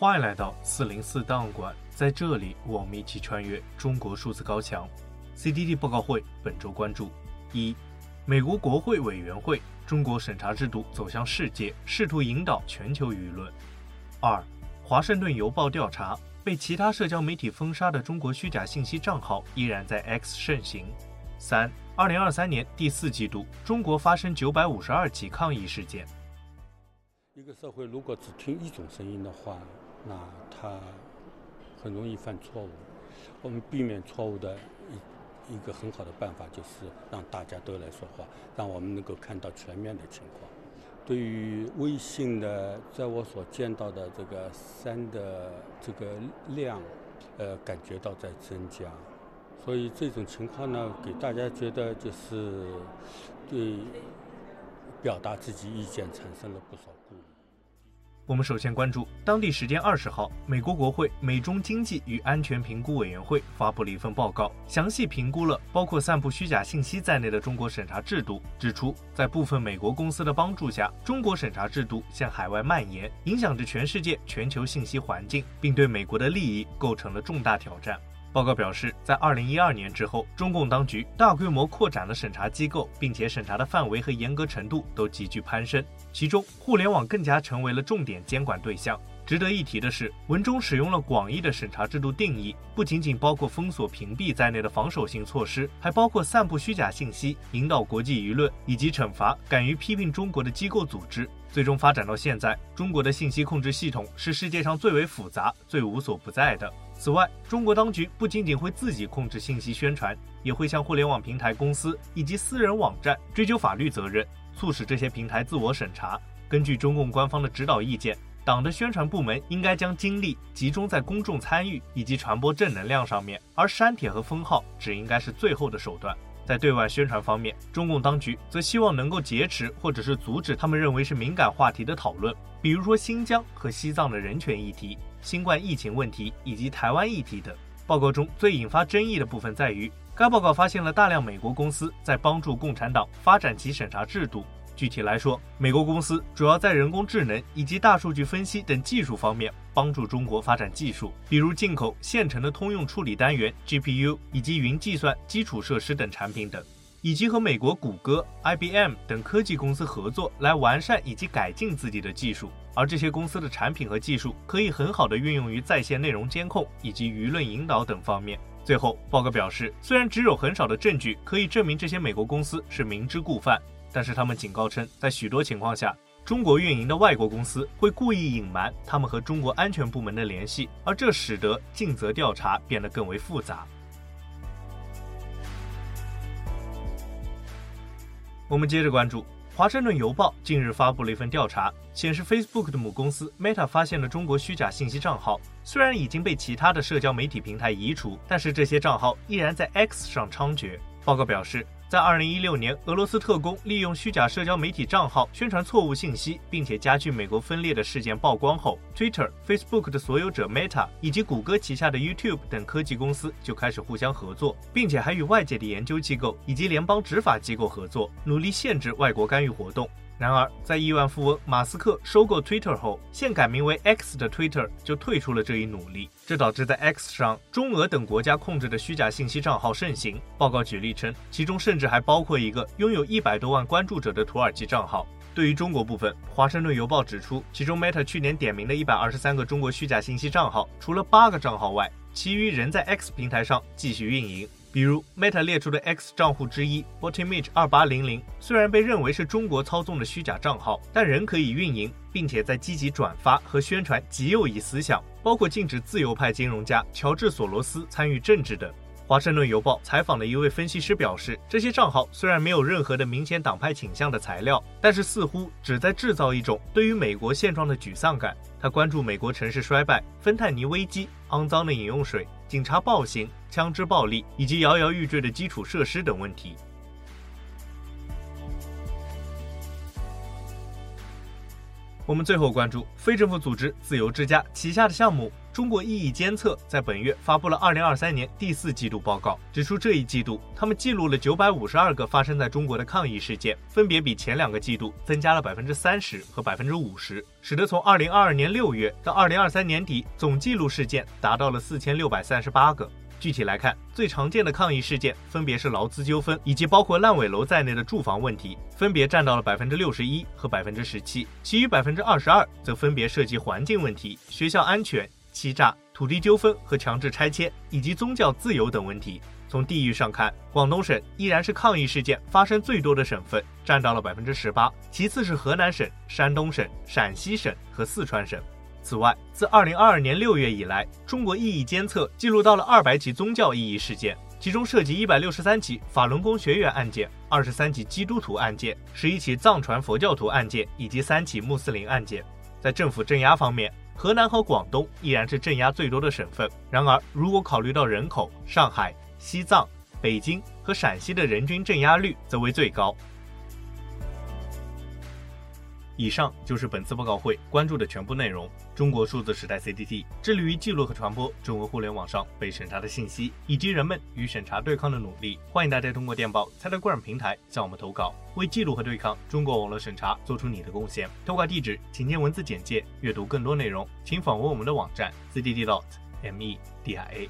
欢迎来到四零四档案馆，在这里，我们一起穿越中国数字高墙。CDD 报告会本周关注：一、美国国会委员会中国审查制度走向世界，试图引导全球舆论；二、华盛顿邮报调查，被其他社交媒体封杀的中国虚假信息账号依然在 X 盛行；三、二零二三年第四季度，中国发生九百五十二起抗议事件。一个社会如果只听一种声音的话，那他很容易犯错误。我们避免错误的一一个很好的办法，就是让大家都来说话，让我们能够看到全面的情况。对于微信的，在我所见到的这个三的这个量，呃，感觉到在增加。所以这种情况呢，给大家觉得就是对表达自己意见产生了不少顾虑。我们首先关注，当地时间二十号，美国国会美中经济与安全评估委员会发布了一份报告，详细评估了包括散布虚假信息在内的中国审查制度，指出在部分美国公司的帮助下，中国审查制度向海外蔓延，影响着全世界全球信息环境，并对美国的利益构成了重大挑战。报告表示，在二零一二年之后，中共当局大规模扩展了审查机构，并且审查的范围和严格程度都急剧攀升。其中，互联网更加成为了重点监管对象。值得一提的是，文中使用了广义的审查制度定义，不仅仅包括封锁、屏蔽在内的防守性措施，还包括散布虚假信息、引导国际舆论以及惩罚敢于批评中国的机构组织。最终发展到现在，中国的信息控制系统是世界上最为复杂、最无所不在的。此外，中国当局不仅仅会自己控制信息宣传，也会向互联网平台公司以及私人网站追究法律责任，促使这些平台自我审查。根据中共官方的指导意见，党的宣传部门应该将精力集中在公众参与以及传播正能量上面，而删帖和封号只应该是最后的手段。在对外宣传方面，中共当局则希望能够劫持或者是阻止他们认为是敏感话题的讨论，比如说新疆和西藏的人权议题、新冠疫情问题以及台湾议题等。报告中最引发争议的部分在于，该报告发现了大量美国公司在帮助共产党发展其审查制度。具体来说，美国公司主要在人工智能以及大数据分析等技术方面帮助中国发展技术，比如进口现成的通用处理单元 GPU 以及云计算基础设施等产品等，以及和美国谷歌、IBM 等科技公司合作来完善以及改进自己的技术。而这些公司的产品和技术可以很好的运用于在线内容监控以及舆论引导等方面。最后，报告表示，虽然只有很少的证据可以证明这些美国公司是明知故犯。但是他们警告称，在许多情况下，中国运营的外国公司会故意隐瞒他们和中国安全部门的联系，而这使得尽责调查变得更为复杂。我们接着关注，《华盛顿邮报》近日发布了一份调查，显示 Facebook 的母公司 Meta 发现了中国虚假信息账号，虽然已经被其他的社交媒体平台移除，但是这些账号依然在 X 上猖獗。报告表示，在二零一六年，俄罗斯特工利用虚假社交媒体账号宣传错误信息，并且加剧美国分裂的事件曝光后，Twitter、Facebook 的所有者 Meta 以及谷歌旗下的 YouTube 等科技公司就开始互相合作，并且还与外界的研究机构以及联邦执法机构合作，努力限制外国干预活动。然而，在亿万富翁马斯克收购 Twitter 后，现改名为 X 的 Twitter 就退出了这一努力，这导致在 X 上中俄等国家控制的虚假信息账号盛行。报告举例称，其中甚至还包括一个拥有一百多万关注者的土耳其账号。对于中国部分，华盛顿邮报指出，其中 Meta 去年点名的一百二十三个中国虚假信息账号，除了八个账号外，其余仍在 X 平台上继续运营。比如，Meta 列出的 X 账户之一 Botimage 二八零零，虽然被认为是中国操纵的虚假账号，但仍可以运营，并且在积极转发和宣传极右翼思想，包括禁止自由派金融家乔治·索罗斯参与政治等。华盛顿邮报采访的一位分析师表示，这些账号虽然没有任何的明显党派倾向的材料，但是似乎只在制造一种对于美国现状的沮丧感。他关注美国城市衰败、芬太尼危机、肮脏的饮用水、警察暴行、枪支暴力以及摇摇欲坠的基础设施等问题。我们最后关注非政府组织自由之家旗下的项目。中国异议监测在本月发布了二零二三年第四季度报告，指出这一季度他们记录了九百五十二个发生在中国的抗议事件，分别比前两个季度增加了百分之三十和百分之五十，使得从二零二二年六月到二零二三年底总记录事件达到了四千六百三十八个。具体来看，最常见的抗议事件分别是劳资纠纷以及包括烂尾楼在内的住房问题，分别占到了百分之六十一和百分之十七，其余百分之二十二则分别涉及环境问题、学校安全、欺诈、土地纠纷和强制拆迁以及宗教自由等问题。从地域上看，广东省依然是抗议事件发生最多的省份，占到了百分之十八，其次是河南省、山东省、陕西省和四川省。此外，自二零二二年六月以来，中国异议监测记录到了二百起宗教异议事件，其中涉及一百六十三起法轮功学员案件，二十三起基督徒案件，十一起藏传佛教徒案件，以及三起穆斯林案件。在政府镇压方面，河南和广东依然是镇压最多的省份。然而，如果考虑到人口，上海、西藏、北京和陕西的人均镇压率则为最高。以上就是本次报告会关注的全部内容。中国数字时代 CDT 致力于记录和传播中文互联网上被审查的信息，以及人们与审查对抗的努力。欢迎大家通过电报、Telegram 平台向我们投稿，为记录和对抗中国网络审查做出你的贡献。投稿地址请见文字简介。阅读更多内容，请访问我们的网站 CDDdotMEDIA。